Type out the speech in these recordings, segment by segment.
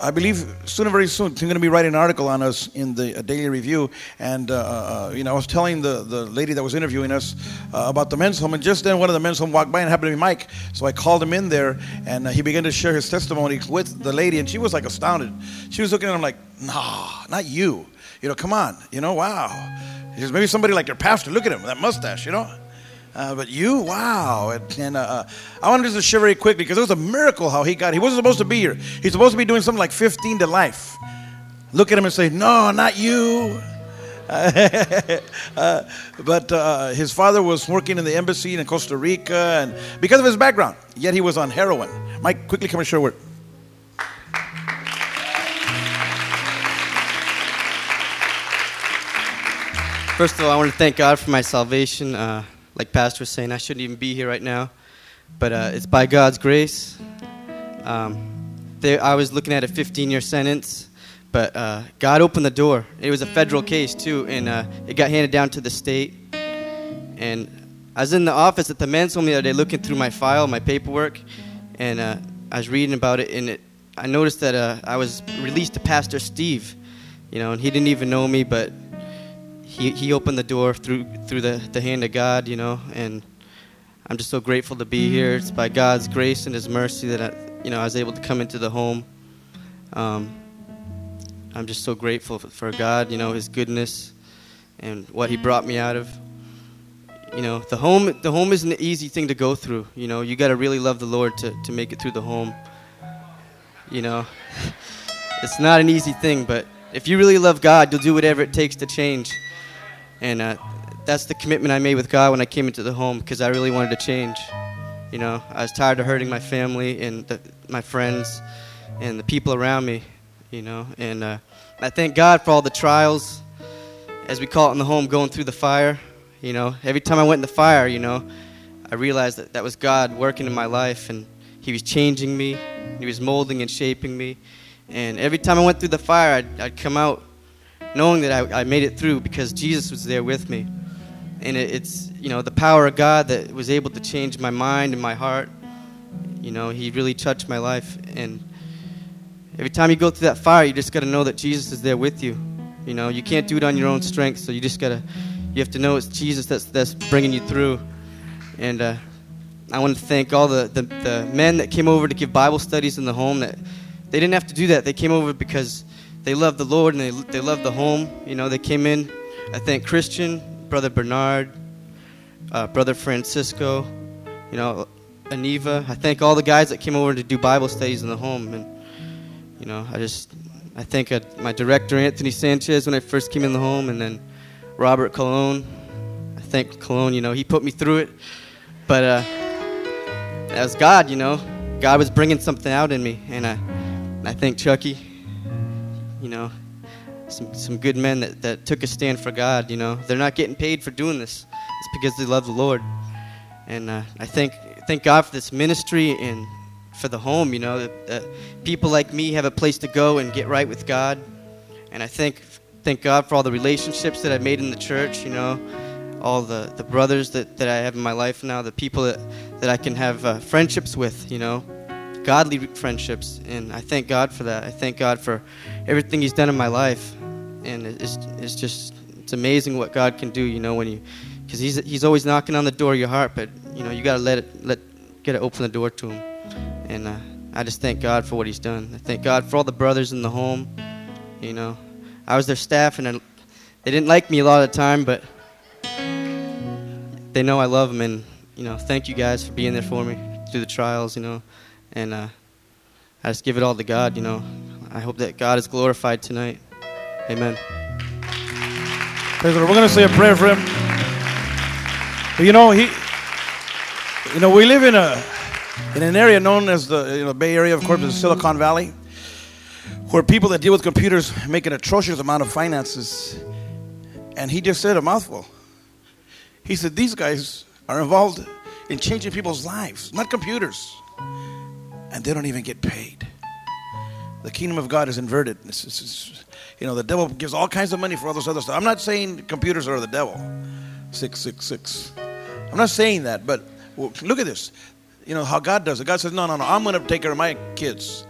I believe soon or very soon, I'm going to be writing an article on us in the Daily Review. And, uh, uh, you know, I was telling the, the lady that was interviewing us uh, about the men's home. And just then, one of the men's home walked by and happened to be Mike. So I called him in there, and uh, he began to share his testimony with the lady. And she was like astounded. She was looking at him like, nah, not you. You know, come on. You know, wow. He says, maybe somebody like your pastor. Look at him, with that mustache, you know. Uh, but you, wow. And, and uh, uh I wanted to just share very quickly because it was a miracle how he got. He wasn't supposed to be here. He's supposed to be doing something like 15 to life. Look at him and say, no, not you. uh, but uh, his father was working in the embassy in Costa Rica, and because of his background, yet he was on heroin. Mike, quickly come and share a word. First of all, I want to thank God for my salvation. Uh, like Pastor was saying, I shouldn't even be here right now, but uh, it's by God's grace. Um, there, I was looking at a 15 year sentence, but uh, God opened the door. It was a federal case, too, and uh, it got handed down to the state. And I was in the office at the men's home the other day looking through my file, my paperwork, and uh, I was reading about it, and it, I noticed that uh, I was released to Pastor Steve, you know, and he didn't even know me, but he, he opened the door through through the, the hand of God, you know, and I'm just so grateful to be here. It's by God's grace and His mercy that I, you know I was able to come into the home. Um, I'm just so grateful for God, you know, His goodness and what He brought me out of. You know, the home the home isn't an easy thing to go through. You know, you got to really love the Lord to to make it through the home. You know, it's not an easy thing, but if you really love God, you'll do whatever it takes to change. And uh, that's the commitment I made with God when I came into the home because I really wanted to change. You know, I was tired of hurting my family and the, my friends and the people around me, you know. And uh, I thank God for all the trials, as we call it in the home, going through the fire. You know, every time I went in the fire, you know, I realized that that was God working in my life and He was changing me, He was molding and shaping me. And every time I went through the fire, I'd, I'd come out knowing that I, I made it through because Jesus was there with me. And it, it's, you know, the power of God that was able to change my mind and my heart. You know, He really touched my life. And every time you go through that fire, you just got to know that Jesus is there with you. You know, you can't do it on your own strength, so you just got to, you have to know it's Jesus that's, that's bringing you through. And uh, I want to thank all the, the, the men that came over to give Bible studies in the home that they didn't have to do that. They came over because they love the Lord and they, they love the home. You know, they came in. I thank Christian, Brother Bernard, uh, Brother Francisco, you know, Aniva. I thank all the guys that came over to do Bible studies in the home. And, you know, I just, I thank uh, my director, Anthony Sanchez, when I first came in the home, and then Robert Colon. I thank Colon, you know, he put me through it. But uh, was God, you know. God was bringing something out in me. And I, I thank Chucky you know, some, some good men that, that took a stand for God, you know. They're not getting paid for doing this. It's because they love the Lord. And uh, I thank, thank God for this ministry and for the home, you know, that, that, people like me have a place to go and get right with God. And I thank, thank God for all the relationships that I've made in the church, you know, all the, the brothers that, that I have in my life now, the people that, that I can have uh, friendships with, you know godly friendships, and I thank God for that. I thank God for everything He's done in my life, and it's it's just it's amazing what God can do. You know when you, because He's He's always knocking on the door of your heart, but you know you gotta let it let get to open the door to Him, and uh, I just thank God for what He's done. I thank God for all the brothers in the home. You know, I was their staff, and I, they didn't like me a lot of the time, but they know I love them, and you know, thank you guys for being there for me through the trials. You know. And uh, I just give it all to God, you know. I hope that God is glorified tonight. Amen. Praise the Lord. We're going to say a prayer for him. You know, he, you know, we live in a, in an area known as the you know, Bay Area, of course, the Silicon Valley, where people that deal with computers make an atrocious amount of finances. And he just said a mouthful. He said, These guys are involved in changing people's lives, not computers and they don't even get paid. The kingdom of God is inverted. It's, it's, it's, you know, the devil gives all kinds of money for all this other stuff. I'm not saying computers are the devil. 666. I'm not saying that, but look at this. You know how God does it. God says, no, no, no, I'm going to take care of my kids.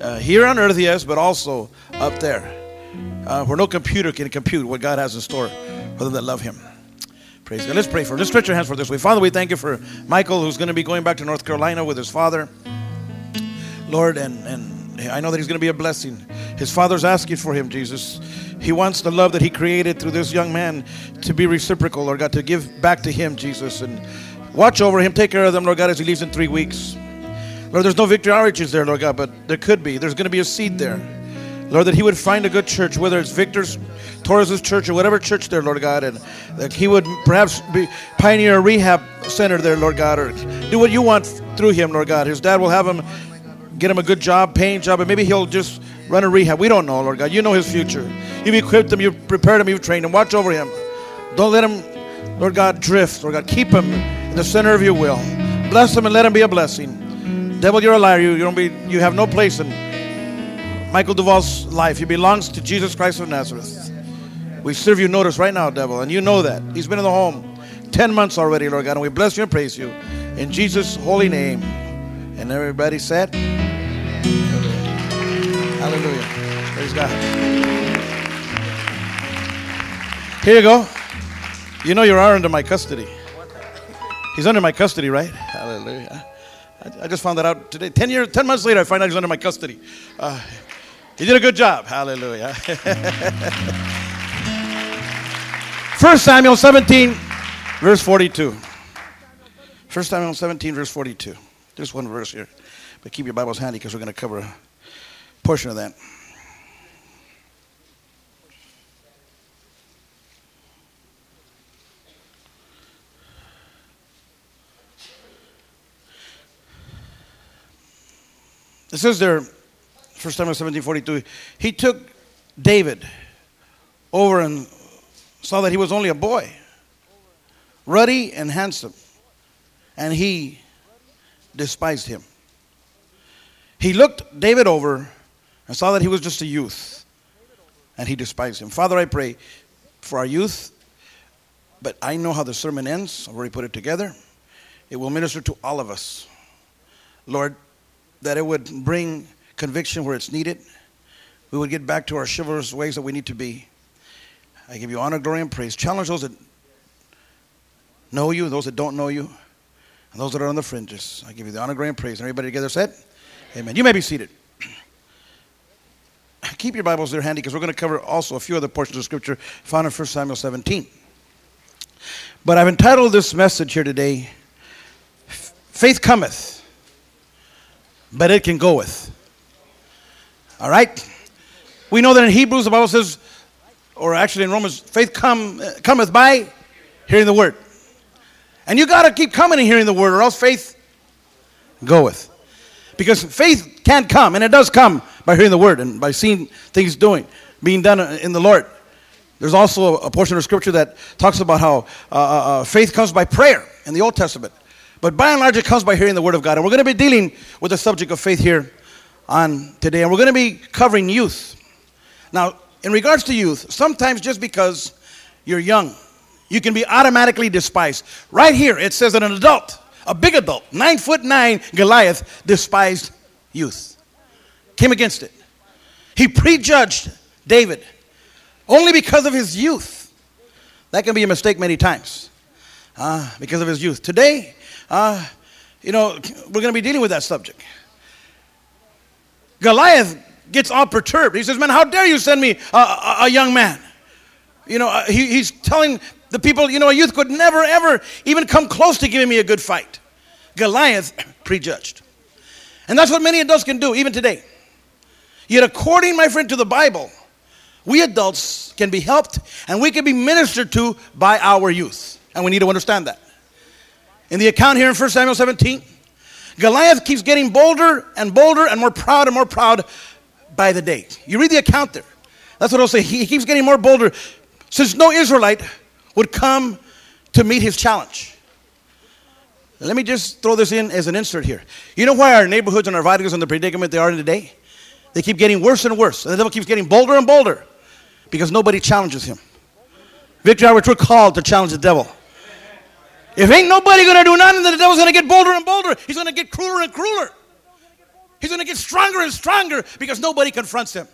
Uh, here on earth, yes, but also up there, uh, where no computer can compute what God has in store for them that love Him. Praise God. Let's pray for. Let's stretch your hands for this way. Father, we thank you for Michael, who's going to be going back to North Carolina with his father. Lord, and and I know that he's going to be a blessing. His father's asking for him, Jesus. He wants the love that he created through this young man to be reciprocal, Lord God, to give back to him, Jesus, and watch over him, take care of them, Lord God, as he leaves in three weeks. Lord, there's no victory outreaches there, Lord God, but there could be. There's going to be a seed there. Lord, that he would find a good church, whether it's Victor's, Torres' church, or whatever church there, Lord God, and that he would perhaps be pioneer a rehab center there, Lord God, or do what you want through him, Lord God. His dad will have him get him a good job, paying job, and maybe he'll just run a rehab. We don't know, Lord God. You know his future. You've equipped him, you've prepared him, you've trained him. Watch over him. Don't let him, Lord God, drift. Lord God, keep him in the center of your will. Bless him and let him be a blessing. Devil, you're a liar. You, you don't be. You have no place in Michael Duval's life. He belongs to Jesus Christ of Nazareth. We serve you notice right now, devil, and you know that. He's been in the home 10 months already, Lord God, and we bless you and praise you. In Jesus' holy name. And everybody said, Hallelujah. Praise God. Here you go. You know you are under my custody. He's under my custody, right? Hallelujah. I, just found that out today. Ten years, ten months later, I find out he's under my custody. Uh, he did a good job. Hallelujah. First Samuel 17, verse 42. First Samuel 17, verse 42. Just one verse here. But keep your Bibles handy because we're going to cover portion of that. It says there, First Samuel 1742, he took David over and saw that he was only a boy, ruddy and handsome, and he despised him. He looked David over and saw that he was just a youth, and he despised him. Father, I pray for our youth, but I know how the sermon ends. I've already put it together. It will minister to all of us. Lord, that it would bring conviction where it's needed. We would get back to our chivalrous ways that we need to be. I give you honor, glory, and praise. Challenge those that know you, those that don't know you, and those that are on the fringes. I give you the honor, glory, and praise. And everybody together said, Amen. You may be seated. Keep your Bibles there handy because we're going to cover also a few other portions of Scripture found in 1 Samuel 17. But I've entitled this message here today, Faith Cometh but it can go with. All right? We know that in Hebrews, the Bible says, or actually in Romans, faith come, uh, cometh by hearing the word. And you got to keep coming and hearing the word, or else faith goeth. Because faith can't come, and it does come by hearing the word and by seeing things doing, being done in the Lord. There's also a portion of scripture that talks about how uh, uh, uh faith comes by prayer in the Old Testament. But by and large, it comes by hearing the Word of God. And we're going to be dealing with the subject of faith here on today. And we're going to be covering youth. Now, in regards to youth, sometimes just because you're young, you can be automatically despised. Right here, it says that an adult, a big adult, nine foot nine Goliath, despised youth, came against it. He prejudged David only because of his youth. That can be a mistake many times uh, because of his youth. Today, uh, you know, we're going to be dealing with that subject. Goliath gets all perturbed. He says, Man, how dare you send me a, a, a young man? You know, uh, he, he's telling the people, you know, a youth could never, ever even come close to giving me a good fight. Goliath prejudged. And that's what many adults can do, even today. Yet, according, my friend, to the Bible, we adults can be helped and we can be ministered to by our youth. And we need to understand that. In the account here in 1 Samuel 17, Goliath keeps getting bolder and bolder and more proud and more proud by the day. You read the account there. That's what I'll say. He keeps getting more bolder since no Israelite would come to meet his challenge. Let me just throw this in as an insert here. You know why our neighborhoods and our villages and the predicament they are in today? They keep getting worse and worse. And the devil keeps getting bolder and bolder because nobody challenges him. Victor Howard, we're called to challenge the devil. If ain't nobody gonna do nothing, then the devil's gonna get bolder and bolder. He's gonna get crueler and crueler. He's to get stronger and stronger because nobody confronts him.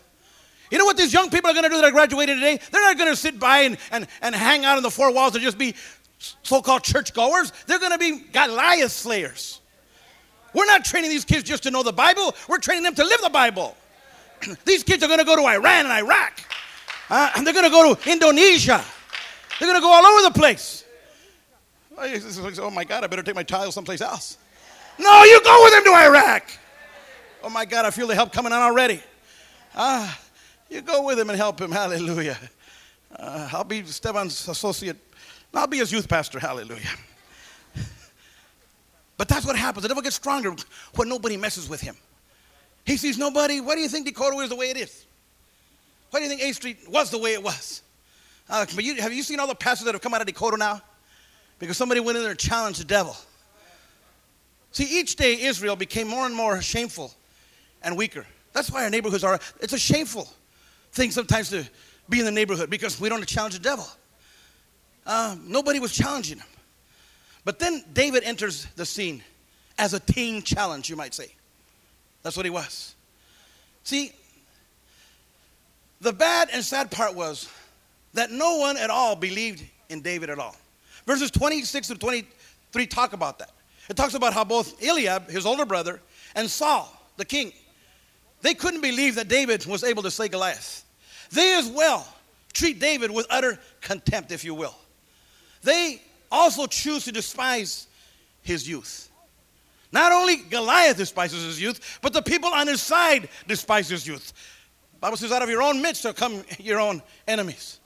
You know what these young people are going to do that are graduating today? They're not going to sit by and, and, and hang out in the four walls and just be so called churchgoers. They're going to be Goliath slayers. We're not training these kids just to know the Bible, we're training them to live the Bible. these kids are going to go to Iran and Iraq, uh, and they're going to go to Indonesia. They're going to go all over the place. Oh my God, I better take my child someplace else. No, you go with them to Iraq. Oh my God, I feel the help coming on already. Ah, you go with him and help him. Hallelujah. Uh, I'll be Stefan's associate. I'll be his youth pastor. Hallelujah. But that's what happens. The devil gets stronger when nobody messes with him. He sees nobody. Why do you think Dakota is the way it is? Why do you think A Street was the way it was? Uh, but you, have you seen all the pastors that have come out of Dakota now? Because somebody went in there and challenged the devil. See, each day Israel became more and more shameful and weaker. That's why our neighborhoods are, it's a shameful thing sometimes to be in the neighborhood because we don't challenge the devil. Uh, nobody was challenging him. But then David enters the scene as a teen challenge, you might say. That's what he was. See, the bad and sad part was that no one at all believed in David at all. Verses 26 to 23 talk about that. It talks about how both Eliab, his older brother, and Saul, the king, they couldn't believe that David was able to slay Goliath. They as well treat David with utter contempt, if you will. They also choose to despise his youth. Not only Goliath despises his youth, but the people on his side despise his youth. The Bible says, out of your own midst shall come your own enemies.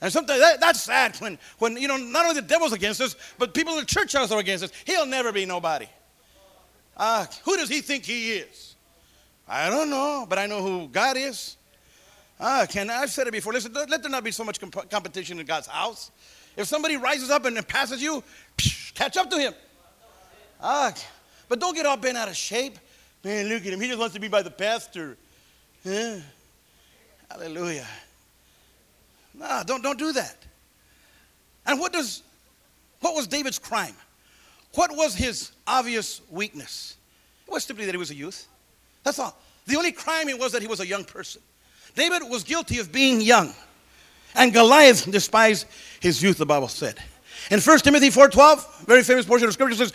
And sometimes that, that's sad when, when, you know, not only the devil's against us, but people in the church house are against us. He'll never be nobody. Uh, who does he think he is? I don't know, but I know who God is. Ah, can I've said it before. Listen, let there not be so much comp- competition in God's house. If somebody rises up and passes you, psh, catch up to him. Ah, but don't get all bent out of shape. Man, look at him. He just wants to be by the pastor. Hallelujah. No, don't, don't do that. And what does what was David's crime? What was his obvious weakness? It was simply that he was a youth. That's all. The only crime it was that he was a young person. David was guilty of being young. And Goliath despised his youth, the Bible said. In 1 Timothy 4.12, very famous portion of scripture says,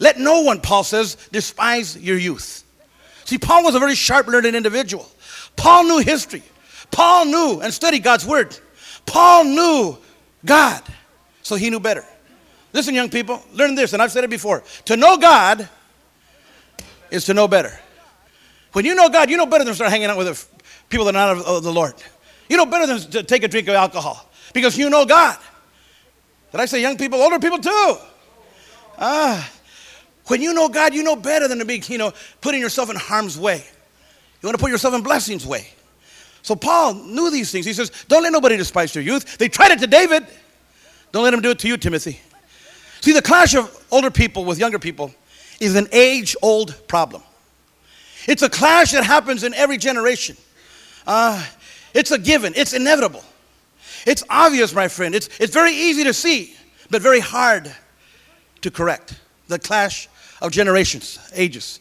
let no one, Paul says, despise your youth. See, Paul was a very sharp learned individual. Paul knew history. Paul knew and studied God's word. Paul knew God, so he knew better. Listen, young people, learn this, and I've said it before. To know God is to know better. When you know God, you know better than start hanging out with people that are not of the Lord. You know better than to take a drink of alcohol because you know God. Did I say young people? Older people too. Ah, when you know God, you know better than to be, you know, putting yourself in harm's way. You want to put yourself in blessing's way. So Paul knew these things. He says, Don't let nobody despise your youth. They tried it to David. Don't let them do it to you, Timothy. See, the clash of older people with younger people is an age old problem. It's a clash that happens in every generation. Uh, it's a given, it's inevitable. It's obvious, my friend. It's, it's very easy to see, but very hard to correct. The clash of generations, ages.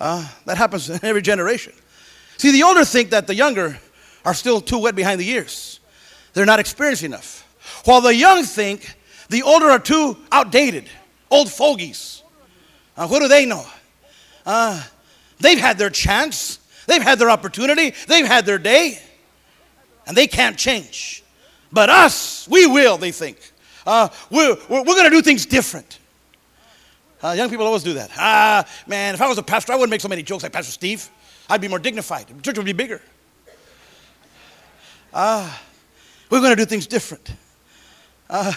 Uh, that happens in every generation. See, the older think that the younger are still too wet behind the ears. They're not experienced enough. While the young think the older are too outdated, old fogies. Uh, what do they know? Uh, they've had their chance, they've had their opportunity, they've had their day, and they can't change. But us, we will, they think. Uh, we're, we're, we're going to do things different. Uh, young people always do that. Ah, man, if I was a pastor, I wouldn't make so many jokes like Pastor Steve. I'd be more dignified. The church would be bigger. Ah, we're going to do things different. Uh,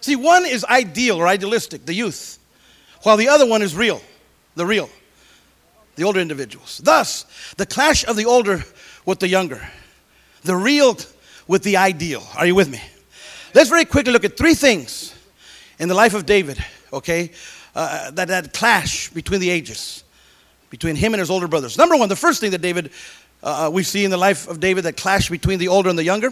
see, one is ideal or idealistic, the youth, while the other one is real, the real, the older individuals. Thus, the clash of the older with the younger, the real with the ideal. Are you with me? Let's very quickly look at three things in the life of David, okay, uh, that, that clash between the ages, between him and his older brothers. Number one, the first thing that David uh, we see in the life of David that clash between the older and the younger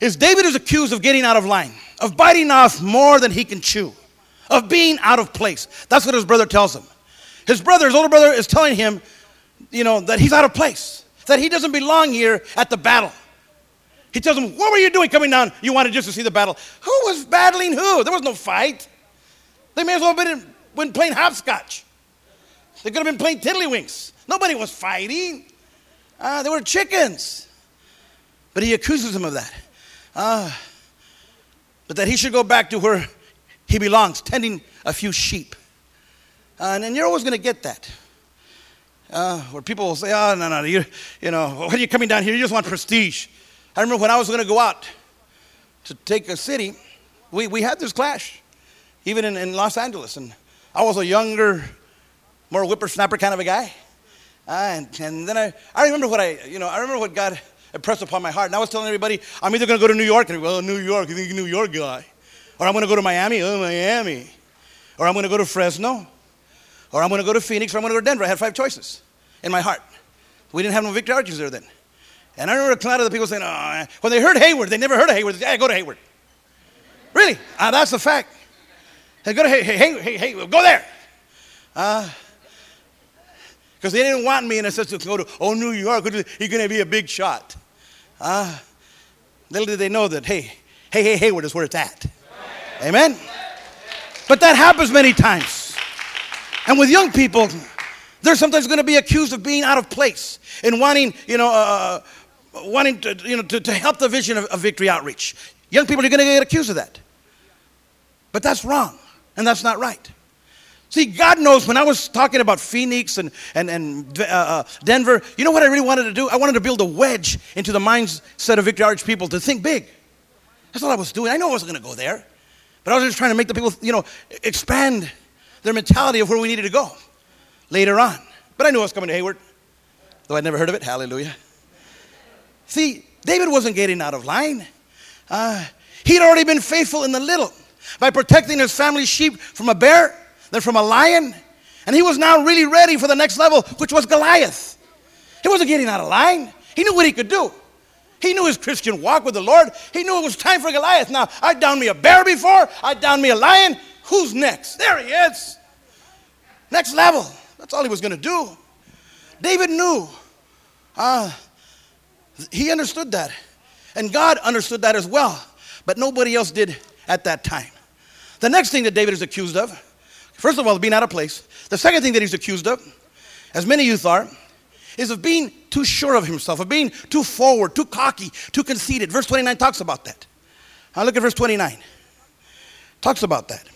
is David is accused of getting out of line, of biting off more than he can chew, of being out of place. That's what his brother tells him. His brother, his older brother, is telling him, you know, that he's out of place, that he doesn't belong here at the battle. He tells him, What were you doing coming down? You wanted just to see the battle. Who was battling who? There was no fight. They may as well have been, playing hopscotch. They could have been playing tiddlywinks. Nobody was fighting. Uh, they were chickens. But he accuses him of that. Uh, but that he should go back to where he belongs, tending a few sheep. Uh, and, you're always going to get that. Uh, where people will say, oh, no, no, you, you know, what are you coming down here? You just want prestige. I remember when I was going to go out to take a city, we, we had this clash, even in, in Los Angeles. And I was a younger, more whippersnapper kind of a guy. Uh, and, and then I, I remember what I, you know, I remember what God impressed upon my heart. And I was telling everybody, I'm either going to go to New York, and well, New York, you think you're New York guy. Or I'm going to go to Miami, oh, Miami. Or I'm going to go to Fresno. Or I'm going to go to Phoenix, or I'm going to go to Denver. I had five choices in my heart. We didn't have no Victory Outreaches there then. And I remember a lot of the people saying, oh, when they heard Hayward, they never heard of Hayward. They said, hey, go to Hayward. Really? Uh, that's the fact. Hey, go to hey, hey, hey, hey, go there. Because uh, they didn't want me, in I said to go to, oh, New York, you're going to be a big shot. Uh, little did they know that, hey, hey, hey, Hayward is where it's at. Amen? But that happens many times. And with young people, they're sometimes going to be accused of being out of place and wanting, you know, uh, wanting to, you know, to, to help the vision of, of victory outreach. Young people are going to get accused of that. But that's wrong, and that's not right. See, God knows when I was talking about Phoenix and, and, and uh, uh, Denver, you know what I really wanted to do? I wanted to build a wedge into the mindset of Victory Outreach people to think big. That's what I was doing. I know I wasn't going to go there, but I was just trying to make the people, you know, expand their mentality of where we needed to go later on. But I knew I was coming to Hayward, though I'd never heard of it. Hallelujah. See, David wasn't getting out of line. Uh, he'd already been faithful in the little by protecting his family's sheep from a bear, then from a lion, and he was now really ready for the next level, which was Goliath. He wasn't getting out of line. He knew what he could do. He knew his Christian walk with the Lord. He knew it was time for Goliath. Now, I'd downed me a bear before. I'd downed me a lion. Who's next? There he is. Next level. That's all he was going to do. David knew. Uh, he understood that. And God understood that as well. But nobody else did at that time. The next thing that David is accused of, first of all, being out of place. The second thing that he's accused of, as many youth are, is of being too sure of himself, of being too forward, too cocky, too conceited. Verse 29 talks about that. Now look at verse 29. Talks about that.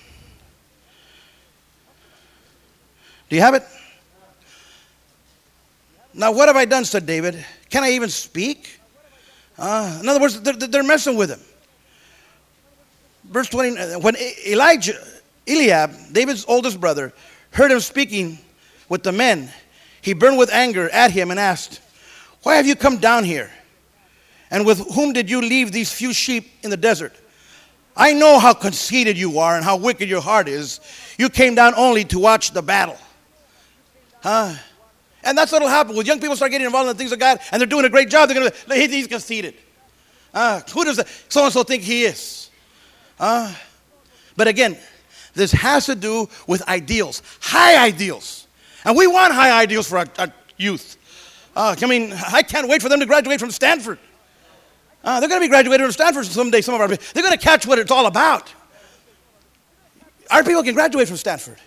Do you have it? Now, what have I done, said David? Can I even speak? Uh, in other words, they're, they're, messing with him. Verse 20, uh, when Elijah, Eliab, David's oldest brother, heard him speaking with the men, he burned with anger at him and asked, Why have you come down here? And with whom did you leave these few sheep in the desert? I know how conceited you are and how wicked your heart is. You came down only to watch the battle. Huh? And that's what'll happen. When young people start getting involved in the things of God and they're doing a great job, they're going to, he's conceited. Uh, who does so and so think he is? Uh, but again, this has to do with ideals, high ideals. And we want high ideals for our, our youth. Uh, I mean, I can't wait for them to graduate from Stanford. Uh, they're going to be graduating from Stanford someday. Some of our they're going to catch what it's all about. Our people can graduate from Stanford.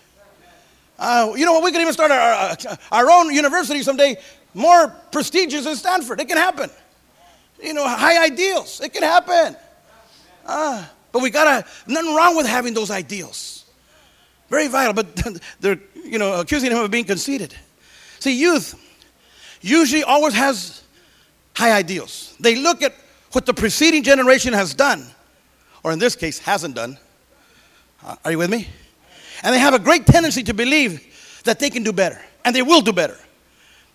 Uh, you know what? We could even start our, our own university someday, more prestigious than Stanford. It can happen. You know, high ideals. It can happen. Uh, but we gotta. Nothing wrong with having those ideals. Very vital. But they're you know accusing him of being conceited. See, youth usually always has high ideals. They look at what the preceding generation has done, or in this case, hasn't done. Uh, are you with me? And they have a great tendency to believe that they can do better, and they will do better.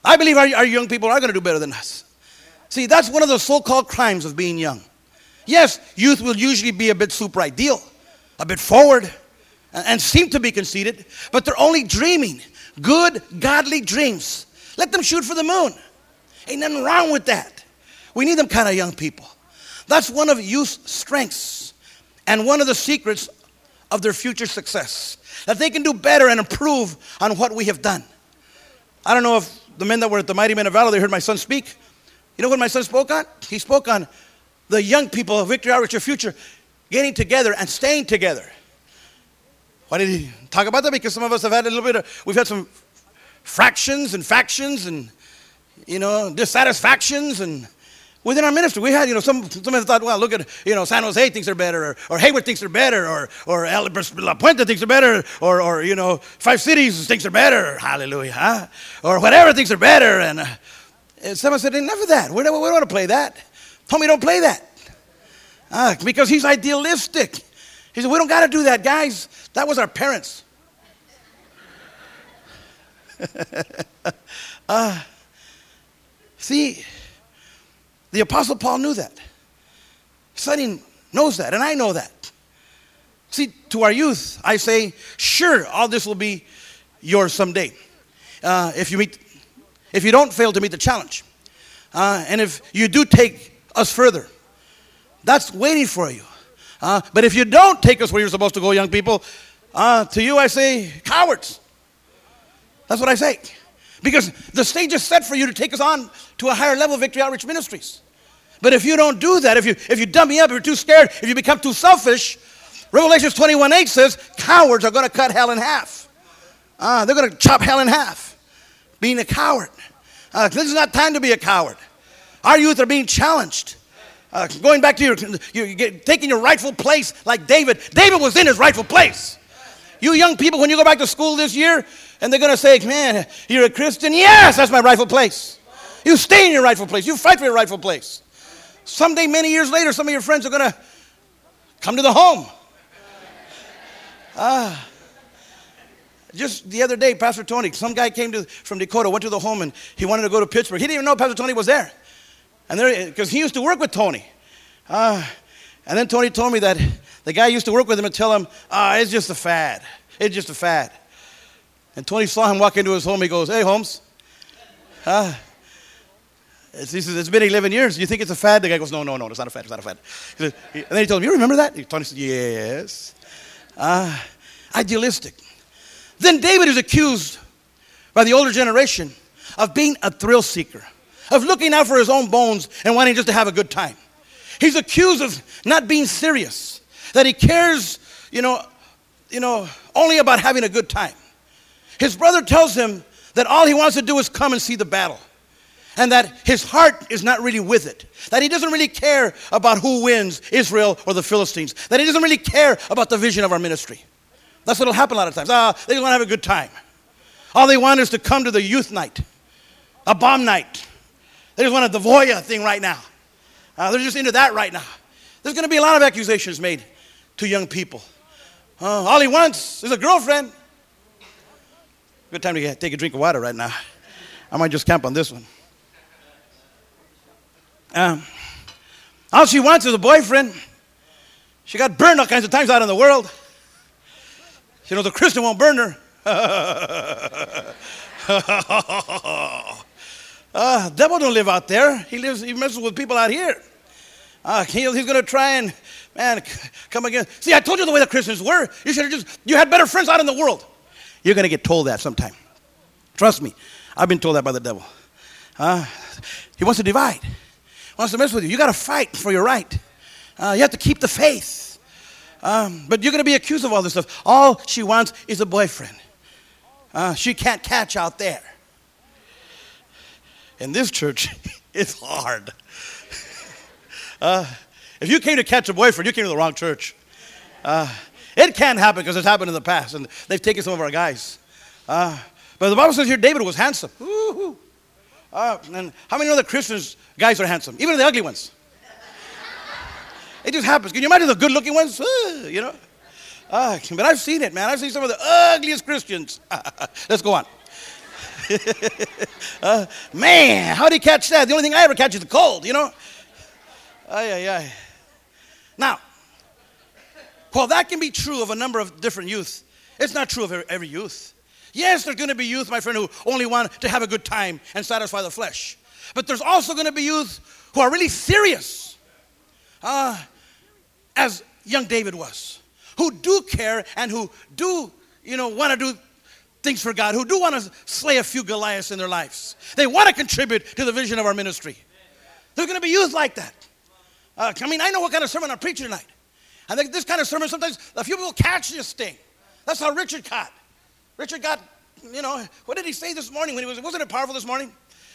I believe our, our young people are going to do better than us. See, that's one of the so called crimes of being young. Yes, youth will usually be a bit super ideal, a bit forward, and, and seem to be conceited, but they're only dreaming good, godly dreams. Let them shoot for the moon. Ain't nothing wrong with that. We need them kind of young people. That's one of youth's strengths and one of the secrets of their future success. That they can do better and improve on what we have done. I don't know if the men that were at the Mighty Men of Valor, they heard my son speak. You know what my son spoke on? He spoke on the young people of Victory Outreach Your Future getting together and staying together. Why did he talk about that? Because some of us have had a little bit of, we've had some fractions and factions and, you know, dissatisfactions and within our ministry. We had, you know, some, some of us thought, well, look at, you know, San Jose thinks they're better, or, or Hayward thinks they're better, or, or El La Puente thinks they're better, or, or, you know, Five Cities thinks they're better, hallelujah, huh? or whatever thinks they're better. And, uh, and someone said, enough of that. We don't, we don't want to play that. Told me don't play that. Uh, because he's idealistic. He said, we don't got to do that, guys. That was our parents. uh, see, the Apostle Paul knew that. Sonny knows that, and I know that. See, to our youth, I say, sure, all this will be yours someday. Uh, if you meet, if you don't fail to meet the challenge, uh, and if you do take us further, that's waiting for you. Uh, but if you don't take us where you're supposed to go, young people, uh, to you I say, cowards. That's what I say. Because the stage is set for you to take us on to a higher level Victory Outreach Ministries. But if you don't do that, if you, if you dumb me up, if you're too scared, if you become too selfish, Revelations 21 8 says, cowards are going to cut hell in half. Uh, they're going to chop hell in half. Being a coward. Uh, this is not time to be a coward. Our youth are being challenged. Uh, going back to your, you get, taking your rightful place like David. David was in his rightful place. You young people, when you go back to school this year, and they're going to say, Man, you're a Christian? Yes, that's my rightful place. You stay in your rightful place. You fight for your rightful place. Someday, many years later, some of your friends are going to come to the home. Ah. Just the other day, Pastor Tony, some guy came to, from Dakota, went to the home, and he wanted to go to Pittsburgh. He didn't even know Pastor Tony was there. And there, because he used to work with Tony. Uh, and then Tony told me that the guy used to work with him and tell him, ah, it's just a fad. It's just a fad. And Tony saw him walk into his home. He goes, Hey, Holmes. He says, It's been 11 years. You think it's a fad? The guy goes, No, no, no, it's not a fad. It's not a fad. Said, and then he told him, You remember that? Tony said, Yes. Uh, idealistic. Then David is accused by the older generation of being a thrill seeker, of looking out for his own bones and wanting just to have a good time. He's accused of not being serious, that he cares, you know, you know, only about having a good time. His brother tells him that all he wants to do is come and see the battle. And that his heart is not really with it. That he doesn't really care about who wins, Israel or the Philistines. That he doesn't really care about the vision of our ministry. That's what'll happen a lot of times. Ah, they just want to have a good time. All they want is to come to the youth night, a bomb night. They just want a Devoya thing right now. Uh, they're just into that right now. There's going to be a lot of accusations made to young people. Uh, all he wants is a girlfriend. Good time to get, take a drink of water right now. I might just camp on this one. Um, all she wants is a boyfriend. She got burned all kinds of times out in the world. She knows a Christian won't burn her. uh, devil don't live out there. He lives. He messes with people out here. Uh, he, he's going to try and man come again. See, I told you the way the Christians were. You should have just. You had better friends out in the world. You're going to get told that sometime. Trust me. I've been told that by the devil. Uh, he wants to divide, wants to mess with you. You got to fight for your right. Uh, you have to keep the faith. Um, but you're going to be accused of all this stuff. All she wants is a boyfriend. Uh, she can't catch out there. In this church, it's hard. Uh, if you came to catch a boyfriend, you came to the wrong church. Uh, it can happen because it's happened in the past, and they've taken some of our guys. Uh, but the Bible says here David was handsome. Uh, and how many know that Christians guys are handsome? Even the ugly ones. it just happens. Can you imagine the good looking ones? Uh, you know? Uh, but I've seen it, man. I've seen some of the ugliest Christians. Let's go on. uh, man, how did he catch that? The only thing I ever catch is the cold, you know? Ay, ay, ay. Now, while that can be true of a number of different youth, it's not true of every youth. Yes, there's going to be youth, my friend, who only want to have a good time and satisfy the flesh. But there's also going to be youth who are really serious, uh, as young David was, who do care and who do you know, want to do things for God, who do want to slay a few Goliaths in their lives. They want to contribute to the vision of our ministry. There's going to be youth like that. Uh, I mean, I know what kind of sermon I'm preaching tonight. I think this kind of sermon, sometimes a few people catch this thing. That's how Richard caught. Richard got, you know, what did he say this morning when he was, wasn't it powerful this morning?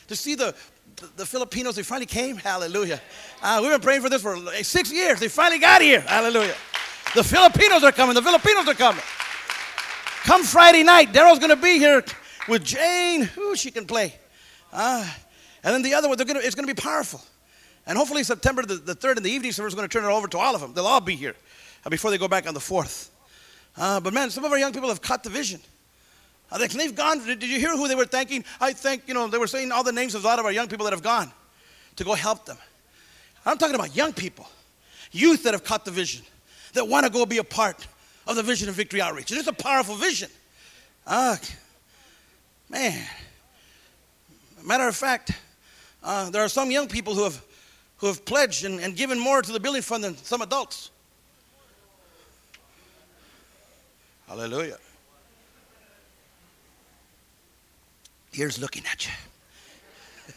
To see the, the, the Filipinos, they finally came. Hallelujah. Uh, we've been praying for this for six years. They finally got here. Hallelujah. The Filipinos are coming. The Filipinos are coming. Come Friday night, Daryl's going to be here with Jane. Ooh, she can play. Uh, and then the other one, gonna, it's going to be powerful. And hopefully September the, the 3rd in the evening service is going to turn it over to all of them. They'll all be here uh, before they go back on the 4th. Uh, but man, some of our young people have caught the vision. Uh, they, they've gone. Did you hear who they were thanking? I think, you know, they were saying all the names of a lot of our young people that have gone to go help them. I'm talking about young people, youth that have caught the vision, that want to go be a part of the vision of Victory Outreach. it's a powerful vision. Uh, man. Matter of fact, uh, there are some young people who have, who have pledged and, and given more to the building fund than some adults. Hallelujah. Here's looking at you.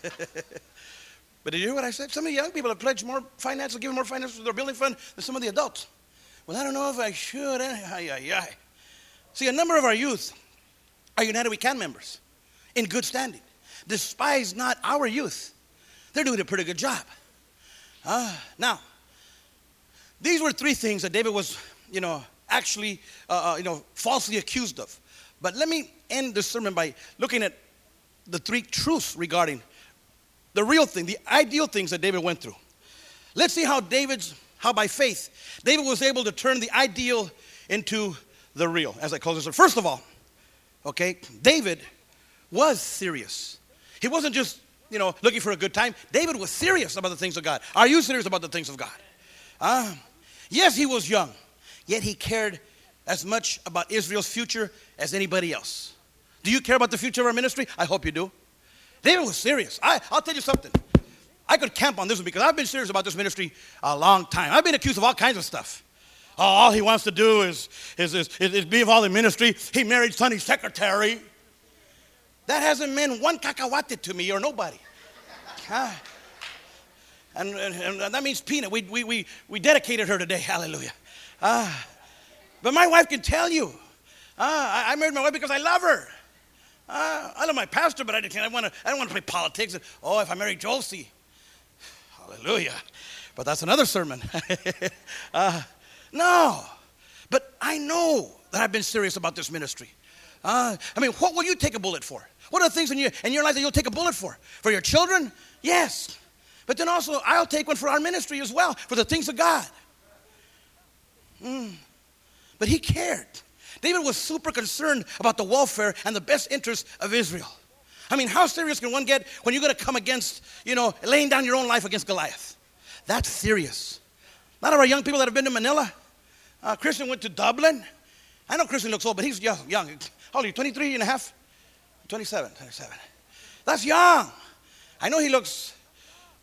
but did you hear what I said? Some of the young people have pledged more finance, given more finance to their building fund than some of the adults. Well, I don't know if I should. Eh? Ay, ay, ay. See, a number of our youth are United We Can members in good standing. Despise not our youth. They're doing a pretty good job. Uh, now, these were three things that David was, you know, actually, uh, uh, you know, falsely accused of. But let me end this sermon by looking at the three truths regarding the real thing, the ideal things that David went through. Let's see how David's how by faith David was able to turn the ideal into the real. As I close this, first of all, okay, David was serious. He wasn't just you know looking for a good time. David was serious about the things of God. Are you serious about the things of God? Uh, yes, he was young, yet he cared as much about Israel's future as anybody else. Do you care about the future of our ministry? I hope you do. David was serious. I, I'll tell you something. I could camp on this one because I've been serious about this ministry a long time. I've been accused of all kinds of stuff. Oh, all he wants to do is, is, is, is, be involved in ministry. He married Sonny's secretary. That hasn't meant one cacahuate to me or nobody. Huh? And, and, and, that means peanut. We, we, we, we dedicated her today. Hallelujah. Uh, but my wife can tell you. Uh, I, I married my wife because I love her. Uh, I love my pastor, but I, didn't, I, wanna, I don't want to play politics. Oh, if I marry Josie, Hallelujah. But that's another sermon. uh, no. But I know that I've been serious about this ministry. Uh, I mean, what will you take a bullet for? What are the things in your, in your life that you'll take a bullet for? For your children? Yes. But then also, I'll take one for our ministry as well, for the things of God. Mm. But he cared. David was super concerned about the welfare and the best interest of Israel. I mean, how serious can one get when you're going to come against, you know, laying down your own life against Goliath? That's serious. A lot of our young people that have been to Manila, uh, Christian went to Dublin. I know Christian looks old, but he's young. young. How old are you, 23 and a half? 27, 27. That's young. I know he looks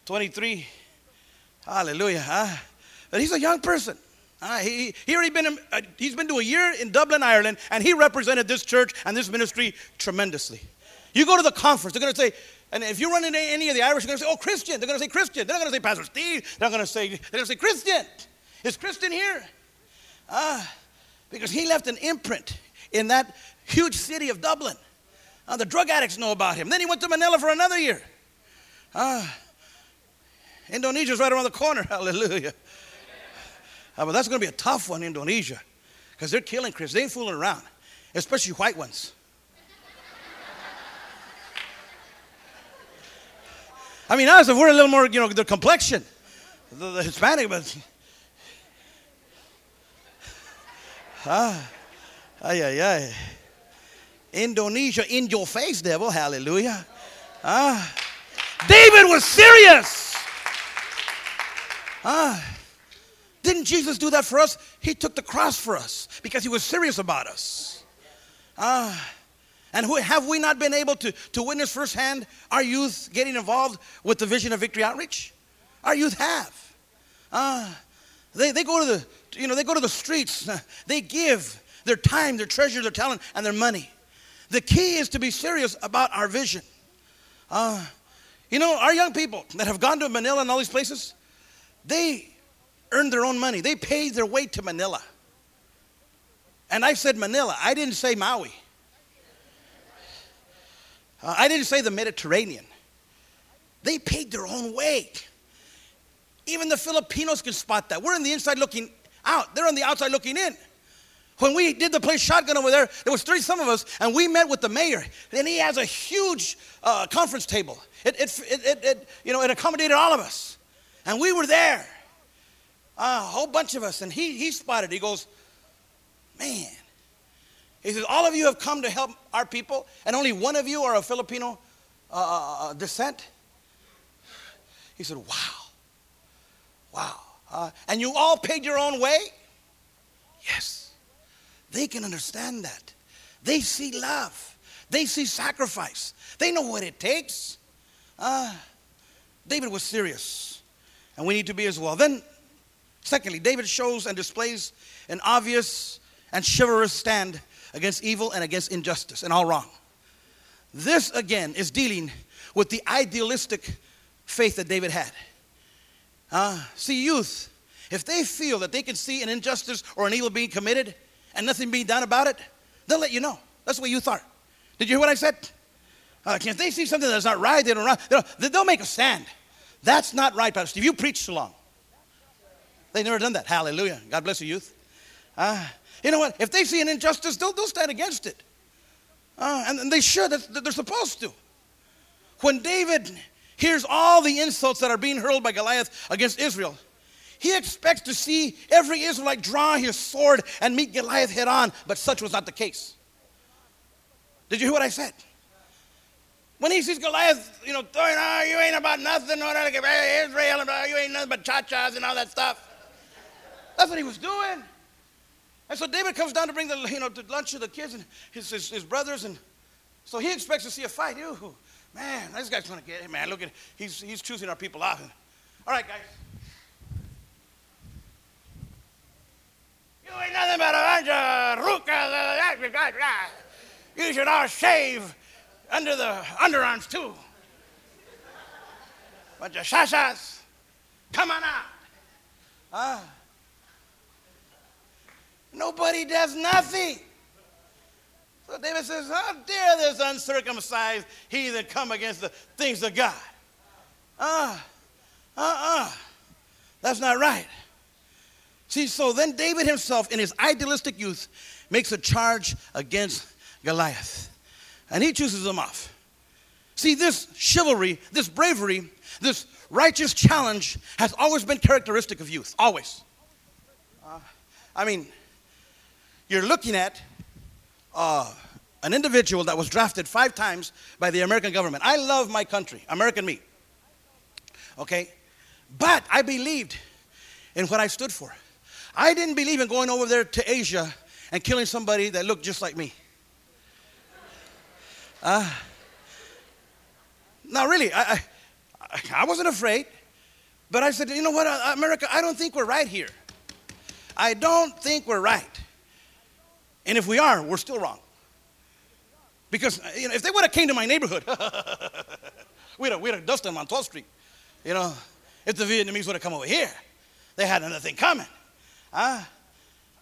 23. Hallelujah. Huh? But he's a young person. Uh, he, he already been, uh, he's been to a year in Dublin, Ireland, and he represented this church and this ministry tremendously. You go to the conference, they're going to say, and if you run into any of the Irish, they're going to say, oh, Christian. They're going to say Christian. They're not going to say Pastor Steve. They're going to say, they're going to say Christian. Is Christian here? Ah, because he left an imprint in that huge city of Dublin. Uh, the drug addicts know about him. Then he went to Manila for another year. Ah, Indonesia's right around the corner. Hallelujah. Uh, but that's going to be a tough one, in Indonesia, because they're killing Christians. They ain't fooling around, especially white ones. I mean, us, if we're a little more, you know, the complexion, the, the Hispanic, but. Ah, ay, ay, ay. Indonesia in your face, devil. Hallelujah. Ah. David was serious. Ah. Didn't Jesus do that for us? He took the cross for us because he was serious about us. Ah. And who, have we not been able to, to witness firsthand our youth getting involved with the vision of Victory Outreach? Our youth have. Uh, they, they go to the you know they go to the streets. They give. their time, their treasure, their talent, and their money. The key is to be serious about our vision. Uh, you know, our young people that have gone to Manila and all these places, they earned their own money. They paid their way to Manila. And I said Manila. I didn't say Maui. Uh, I didn't say the Mediterranean. They paid their own way. Even the Filipinos can spot that. We're on the inside looking out. They're on the outside looking in. When we did the place shotgun over there, there was three some of us, and we met with the mayor. And he has a huge uh, conference table. It, it, it, it, you know, it accommodated all of us. And we were there. A whole bunch of us. And he, he spotted, he goes, man. He says, all of you have come to help our people, and only one of you are of Filipino uh, uh, uh, descent. He said, wow. Wow. Uh, and you all paid your own way? Yes. They can understand that. They see love. They see sacrifice. They know what it takes. Uh, David was serious, and we need to be as well. Then, secondly, David shows and displays an obvious and chivalrous stand against evil and against injustice and all wrong. This, again, is dealing with the idealistic faith that David had. Uh, see, youth, if they feel that they can see an injustice or an evil being committed and nothing being done about it, they'll let you know. That's what youth are. Did you hear what I said? Uh, if they see something that's not right, they don't, they'll, they'll make a stand. That's not right, Pastor Steve. You preach too long. They've never done that. Hallelujah. God bless you, youth. Uh, you know what? If they see an injustice, they'll, they'll stand against it. Uh, and, and, they should. They're supposed to. When David hears all the insults that are being hurled by Goliath against Israel, he expects to see every Israelite draw his sword and meet Goliath head on, but such was not the case. Did you hear what I said? When he sees Goliath, you know, throwing, oh, you ain't about nothing, no, Israel, you ain't nothing but cha-chas and all that stuff. That's what he was doing. And so David comes down to bring the, you know, the lunch to the kids and his, his, his brothers. And so he expects to see a fight. Ooh, man, this guy's to get it, man. Look at he's, he's choosing our people out. All right, guys. You ain't nothing but a bunch of rucas. You should all shave under the underarms, too. Bunch of shashas. Come on out. Ah. Nobody does nothing. So David says, How dare this uncircumcised heathen come against the things of God? Uh, uh-uh. That's not right. See, so then David himself, in his idealistic youth, makes a charge against Goliath. And he chooses him off. See, this chivalry, this bravery, this righteous challenge has always been characteristic of youth. Always. Uh, I mean, you're looking at uh, an individual that was drafted five times by the American government. I love my country, American me. Okay? But I believed in what I stood for. I didn't believe in going over there to Asia and killing somebody that looked just like me. Uh, now, really, I, I, I wasn't afraid, but I said, you know what, uh, America, I don't think we're right here. I don't think we're right. And if we are, we're still wrong. Because you know, if they would have came to my neighborhood, we'd have, we'd have dusted them on 12th Street. You know, if the Vietnamese would have come over here, they had another thing coming. Uh,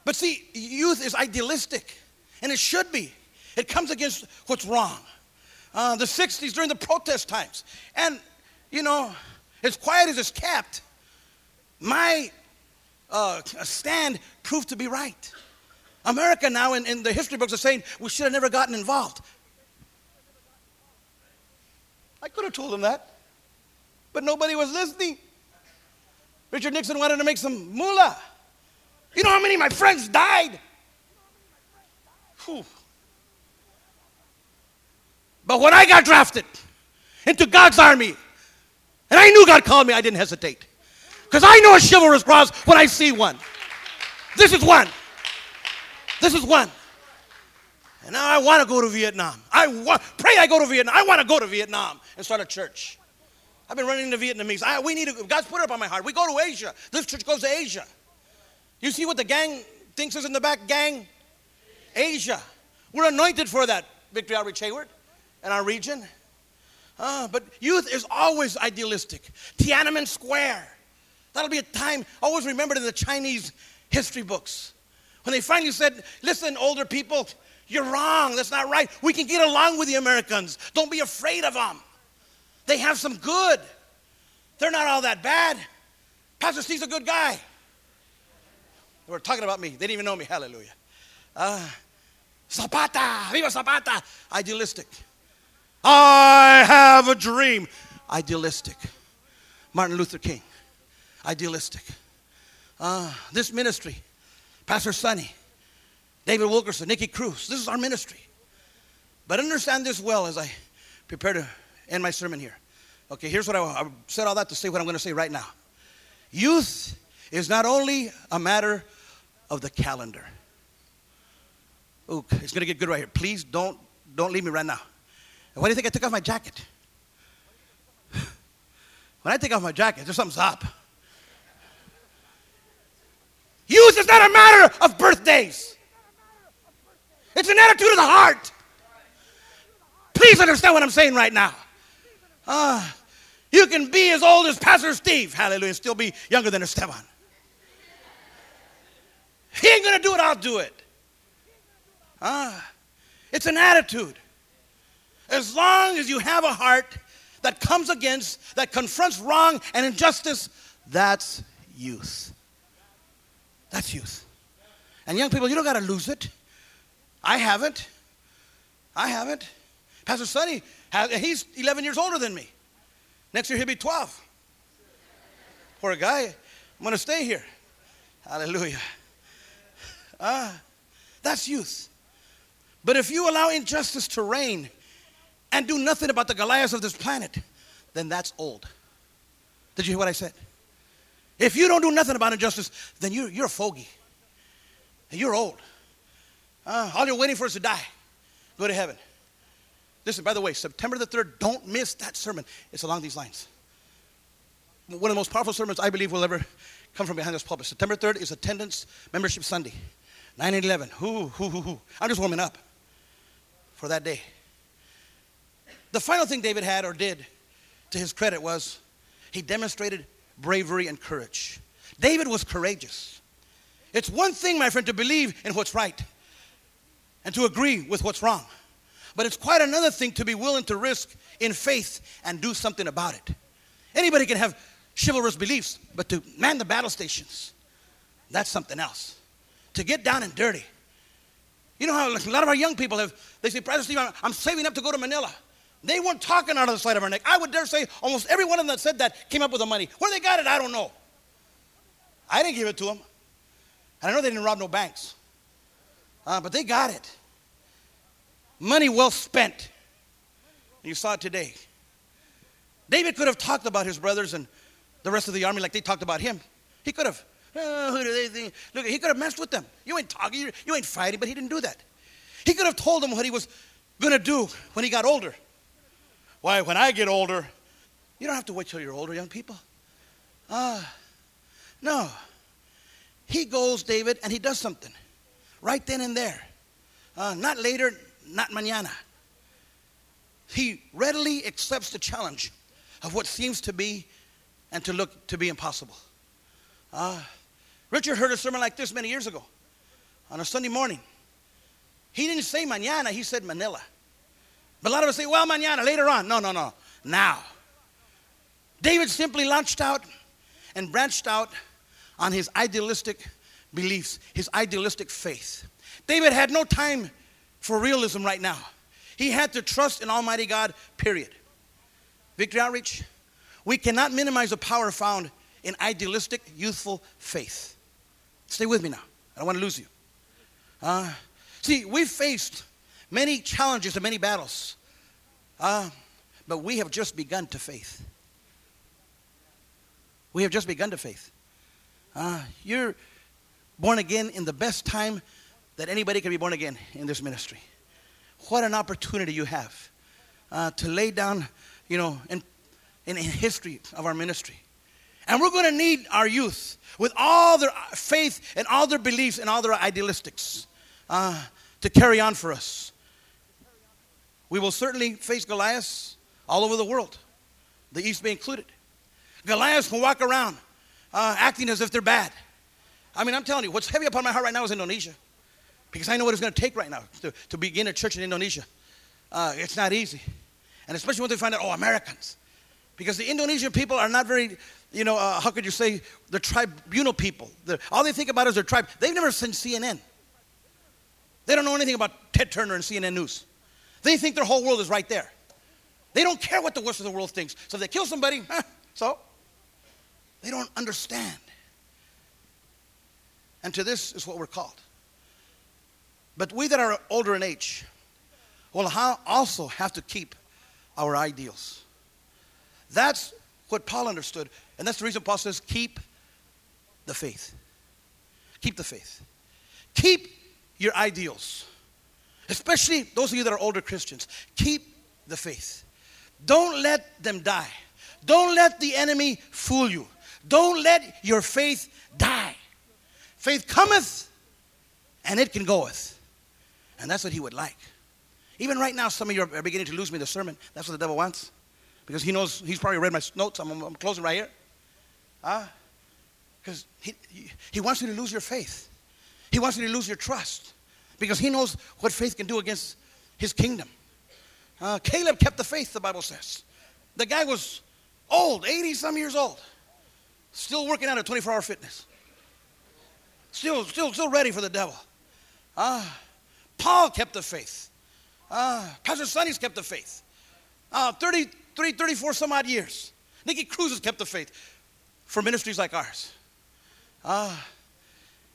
but see, youth is idealistic, and it should be. It comes against what's wrong. Uh, the 60s during the protest times. And, you know, as quiet as it's kept, my uh, stand proved to be right. America now in, in the history books are saying we should have never gotten involved. I could have told them that, but nobody was listening. Richard Nixon wanted to make some moolah. You know how many of my friends died? Whew. But when I got drafted into God's army, and I knew God called me, I didn't hesitate. Because I know a chivalrous cross when I see one. This is one. This is one. And now I want to go to Vietnam. I pray I go to Vietnam. I want to go to Vietnam and start a church. I've been running into Vietnamese. I, we need to, God's put it up on my heart. We go to Asia. This church goes to Asia. You see what the gang thinks is in the back? Gang? Asia. We're anointed for that, Victory Outreach Hayward, and our region. Uh, but youth is always idealistic. Tiananmen Square. That'll be a time always remembered in the Chinese history books. When they finally said, listen, older people, you're wrong. That's not right. We can get along with the Americans. Don't be afraid of them. They have some good. They're not all that bad. Pastor Steve's a good guy. They were talking about me. They didn't even know me. Hallelujah. Uh, Zapata, viva Zapata. Idealistic. I have a dream. Idealistic. Martin Luther King. Idealistic. Uh, this ministry, Pastor Sonny, David Wilkerson, Nicky Cruz, this is our ministry. But understand this well as I prepare to end my sermon here. Okay, here's what I, I said all that to say what I'm going to say right now. Youth is not only a matter of the calendar. Oh, it's going to get good right here. Please don't don't leave me right now. why do you think I took off my jacket? When I take off my jacket, there's something's up. Youth is not a matter of birthdays. It's an attitude of the heart. Please understand what I'm saying right now. Uh, you can be as old as Pastor Steve, hallelujah, and still be younger than Esteban. He ain't gonna do it, I'll do it. Ah, it's an attitude. As long as you have a heart that comes against, that confronts wrong and injustice, that's youth. That's youth. And young people, you don't got to lose it. I haven't. I haven't. Pastor Sonny, he's 11 years older than me. Next year he'll be 12. Poor guy. I'm going to stay here. Hallelujah. Ah, that's youth. But if you allow injustice to reign and do nothing about the Goliaths of this planet, then that's old. Did you hear what I said? If you don't do nothing about injustice, then you're, you're a fogey. And you're old. Uh, all you're waiting for is to die. Go to heaven. Listen, by the way, September the 3rd, don't miss that sermon. It's along these lines. One of the most powerful sermons I believe will ever come from behind this pulpit. September 3rd is Attendance Membership Sunday. 9 and 11. Hoo, hoo, hoo, hoo. I'm just warming up for that day. The final thing David had or did, to his credit, was he demonstrated bravery and courage. David was courageous. It's one thing, my friend, to believe in what's right and to agree with what's wrong. But it's quite another thing to be willing to risk in faith and do something about it. Anybody can have chivalrous beliefs, but to man the battle stations, that's something else to get down and dirty. You know how a lot of our young people have, they say, Pastor Steve, I'm saving up to go to Manila. They weren't talking out of the side of our neck. I would dare say almost every one of them that said that came up with the money. Where they got it, I don't know. I didn't give it to them. And I know they didn't rob no banks. Uh, but they got it. Money well spent. You saw it today. David could have talked about his brothers and the rest of the army like they talked about him. He could have. Oh, who do they think? Look, he could have messed with them. You ain't talking, you ain't fighting, but he didn't do that. He could have told them what he was going to do when he got older. Why, when I get older, you don't have to wait till you're older, young people. Ah, uh, no. He goes, David, and he does something right then and there. Uh, not later, not mañana. He readily accepts the challenge of what seems to be and to look to be impossible. Uh, Richard heard a sermon like this many years ago on a Sunday morning. He didn't say mañana, he said Manila. But a lot of us say, well, mañana, later on. No, no, no. Now. David simply launched out and branched out on his idealistic beliefs, his idealistic faith. David had no time for realism right now. He had to trust in Almighty God, period. Victory Outreach, we cannot minimize the power found in idealistic, youthful faith. Stay with me now. I don't want to lose you. Uh, see, we've faced many challenges and many battles, uh, but we have just begun to faith. We have just begun to faith. Uh, you're born again in the best time that anybody can be born again in this ministry. What an opportunity you have uh, to lay down, you know, in, in, in history of our ministry. And we're going to need our youth with all their faith and all their beliefs and all their idealistics uh, to carry on for us. We will certainly face Goliaths all over the world, the East may included. Goliaths can walk around uh, acting as if they're bad. I mean, I'm telling you, what's heavy upon my heart right now is Indonesia. Because I know what it's going to take right now to, to begin a church in Indonesia. Uh, it's not easy. And especially when they find out, oh, Americans. Because the Indonesian people are not very, you know, uh, how could you say, the tribunal people. They're, all they think about is their tribe. They've never seen CNN. They don't know anything about Ted Turner and CNN News. They think their whole world is right there. They don't care what the rest of the world thinks. So if they kill somebody, so they don't understand. And to this is what we're called. But we that are older in age will also have to keep our ideals. That's what Paul understood. And that's the reason Paul says, keep the faith. Keep the faith. Keep your ideals. Especially those of you that are older Christians. Keep the faith. Don't let them die. Don't let the enemy fool you. Don't let your faith die. Faith cometh and it can goeth. And that's what he would like. Even right now, some of you are beginning to lose me the sermon. That's what the devil wants. Because he knows, he's probably read my notes. I'm, I'm closing right here. Huh? Because he, he wants you to lose your faith. He wants you to lose your trust. Because he knows what faith can do against his kingdom. Uh, Caleb kept the faith, the Bible says. The guy was old, 80 some years old, still working out at 24 hour fitness. Still, still, still ready for the devil. Uh, Paul kept the faith. Uh, Pastor Sonny's kept the faith. Uh, 33, 34 some odd years. Nicky Cruz has kept the faith for ministries like ours. Uh,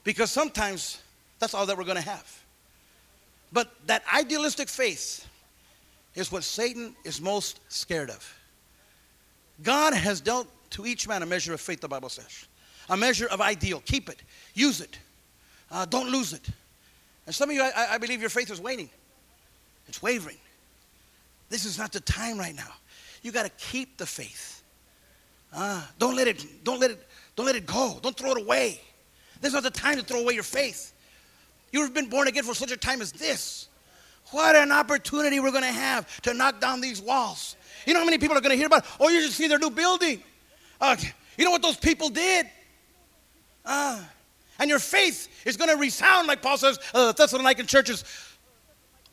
because sometimes that's all that we're going to have. But that idealistic faith is what Satan is most scared of. God has dealt to each man a measure of faith, the Bible says. A measure of ideal. Keep it, use it, uh, don't lose it. And some of you, I, I believe your faith is waning, it's wavering. This is not the time right now. You got to keep the faith. Uh, don't let it, don't let it, don't let it go. Don't throw it away. This is not the time to throw away your faith. You've been born again for such a time as this. What an opportunity we're going to have to knock down these walls. You know how many people are going to hear about? It? Oh, you just see their new building. Uh, you know what those people did? Uh, and your faith is going to resound, like Paul says, uh, Thessalonican churches,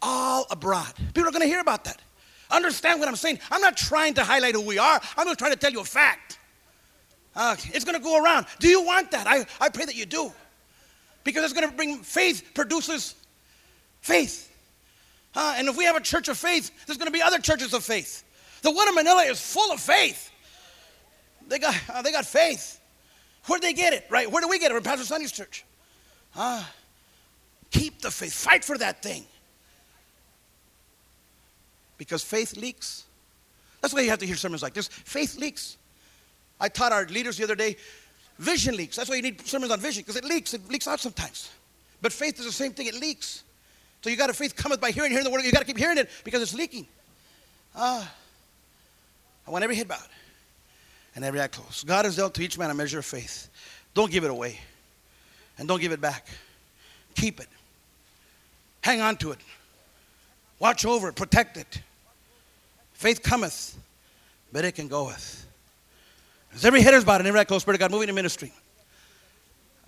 all abroad. People are going to hear about that. Understand what I'm saying? I'm not trying to highlight who we are. I'm just trying to tell you a fact. Uh, it's going to go around. Do you want that? I, I pray that you do. Because it's going to bring faith, produces faith. Uh, and if we have a church of faith, there's going to be other churches of faith. The one in Manila is full of faith. They got, uh, they got faith. Where'd they get it, right? Where do we get it? From Pastor Sonny's church. Uh, keep the faith. Fight for that thing. Because faith leaks. That's why you have to hear sermons like this. Faith leaks. I taught our leaders the other day, vision leaks. That's why you need sermons on vision, because it leaks. It leaks out sometimes. But faith is the same thing, it leaks. So you got to faith cometh by hearing, hearing the word. You got to keep hearing it because it's leaking. Ah, I want every head bowed and every eye closed. God has dealt to each man a measure of faith. Don't give it away, and don't give it back. Keep it. Hang on to it. Watch over it. Protect it. Faith cometh, but it can goeth. As every head is bowed and every eye closed, Spirit of God moving in ministry.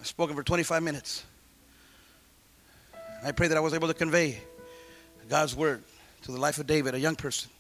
I've spoken for 25 minutes. I pray that I was able to convey God's word to the life of David, a young person.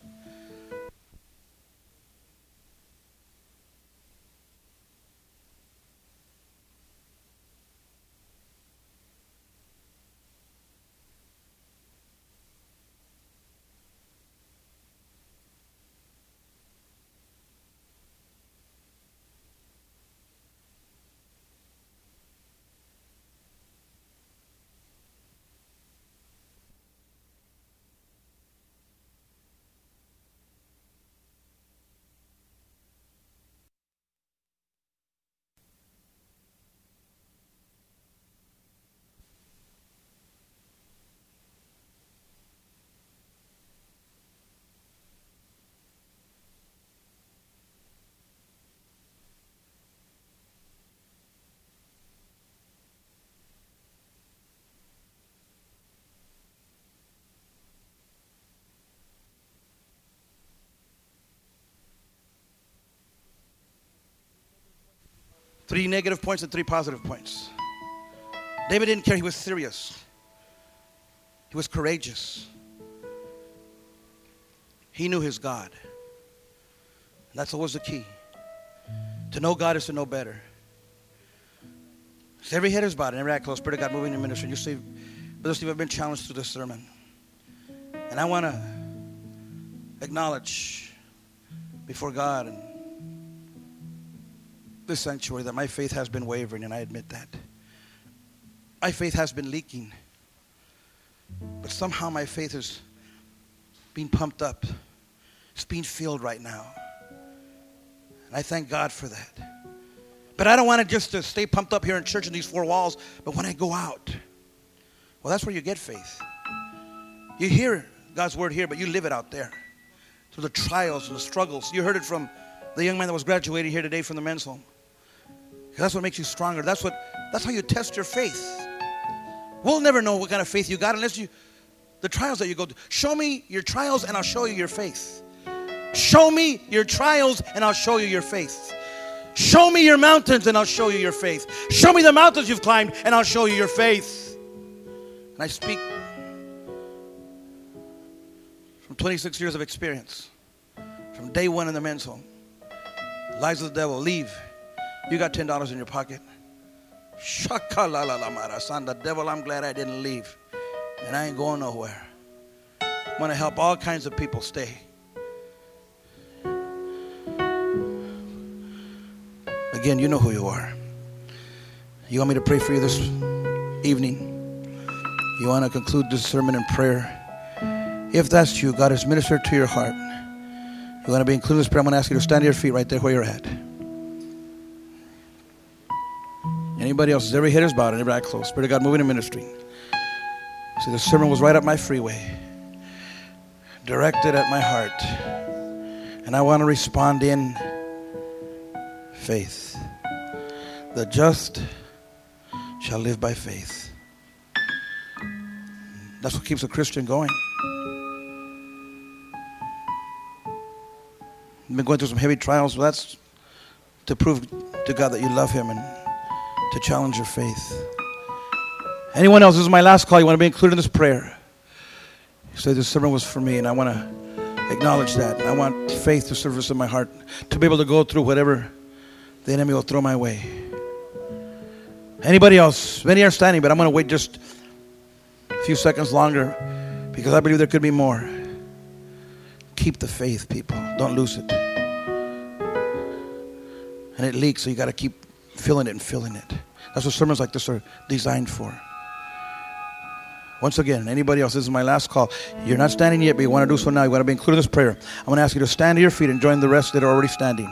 Three negative points and three positive points. David didn't care, he was serious. He was courageous. He knew his God. And that's always the key. To know God is to know better. So every head is bowed and every eye closed. Spirit of God moving in ministry. You see, Brother Steve, I've been challenged through this sermon. And I want to acknowledge before God and this sanctuary that my faith has been wavering, and I admit that. My faith has been leaking. But somehow my faith is being pumped up. It's being filled right now. And I thank God for that. But I don't want it just to stay pumped up here in church in these four walls, but when I go out, well, that's where you get faith. You hear God's word here, but you live it out there through the trials and the struggles. You heard it from the young man that was graduating here today from the men's home. That's what makes you stronger. That's what that's how you test your faith. We'll never know what kind of faith you got unless you the trials that you go through. Show me your trials and I'll show you your faith. Show me your trials and I'll show you your faith. Show me your mountains and I'll show you your faith. Show me the mountains you've climbed and I'll show you your faith. And I speak from 26 years of experience, from day one in the men's home. Lies of the devil, leave. You got $10 in your pocket. Shaka la la la mara. Son, the devil, I'm glad I didn't leave. And I ain't going nowhere. I'm going to help all kinds of people stay. Again, you know who you are. You want me to pray for you this evening? You want to conclude this sermon in prayer? If that's you, God has ministered to your heart. You want to be included in this prayer? I'm going to ask you to stand to your feet right there where you're at. Anybody else? Every head is bowed and every eye. Spirit of God moving in ministry. See, the sermon was right up my freeway, directed at my heart. And I want to respond in faith. The just shall live by faith. That's what keeps a Christian going. You've been going through some heavy trials. Well, that's to prove to God that you love Him and to challenge your faith. Anyone else? This is my last call. You want to be included in this prayer? You say this sermon was for me, and I want to acknowledge that. I want faith to surface in my heart to be able to go through whatever the enemy will throw my way. Anybody else? Many are standing, but I'm going to wait just a few seconds longer because I believe there could be more. Keep the faith, people. Don't lose it. And it leaks, so you got to keep filling it and filling it. That's what sermons like this are designed for. Once again, anybody else, this is my last call. You're not standing yet, but you want to do so now. You want to be included in this prayer. I'm going to ask you to stand to your feet and join the rest that are already standing.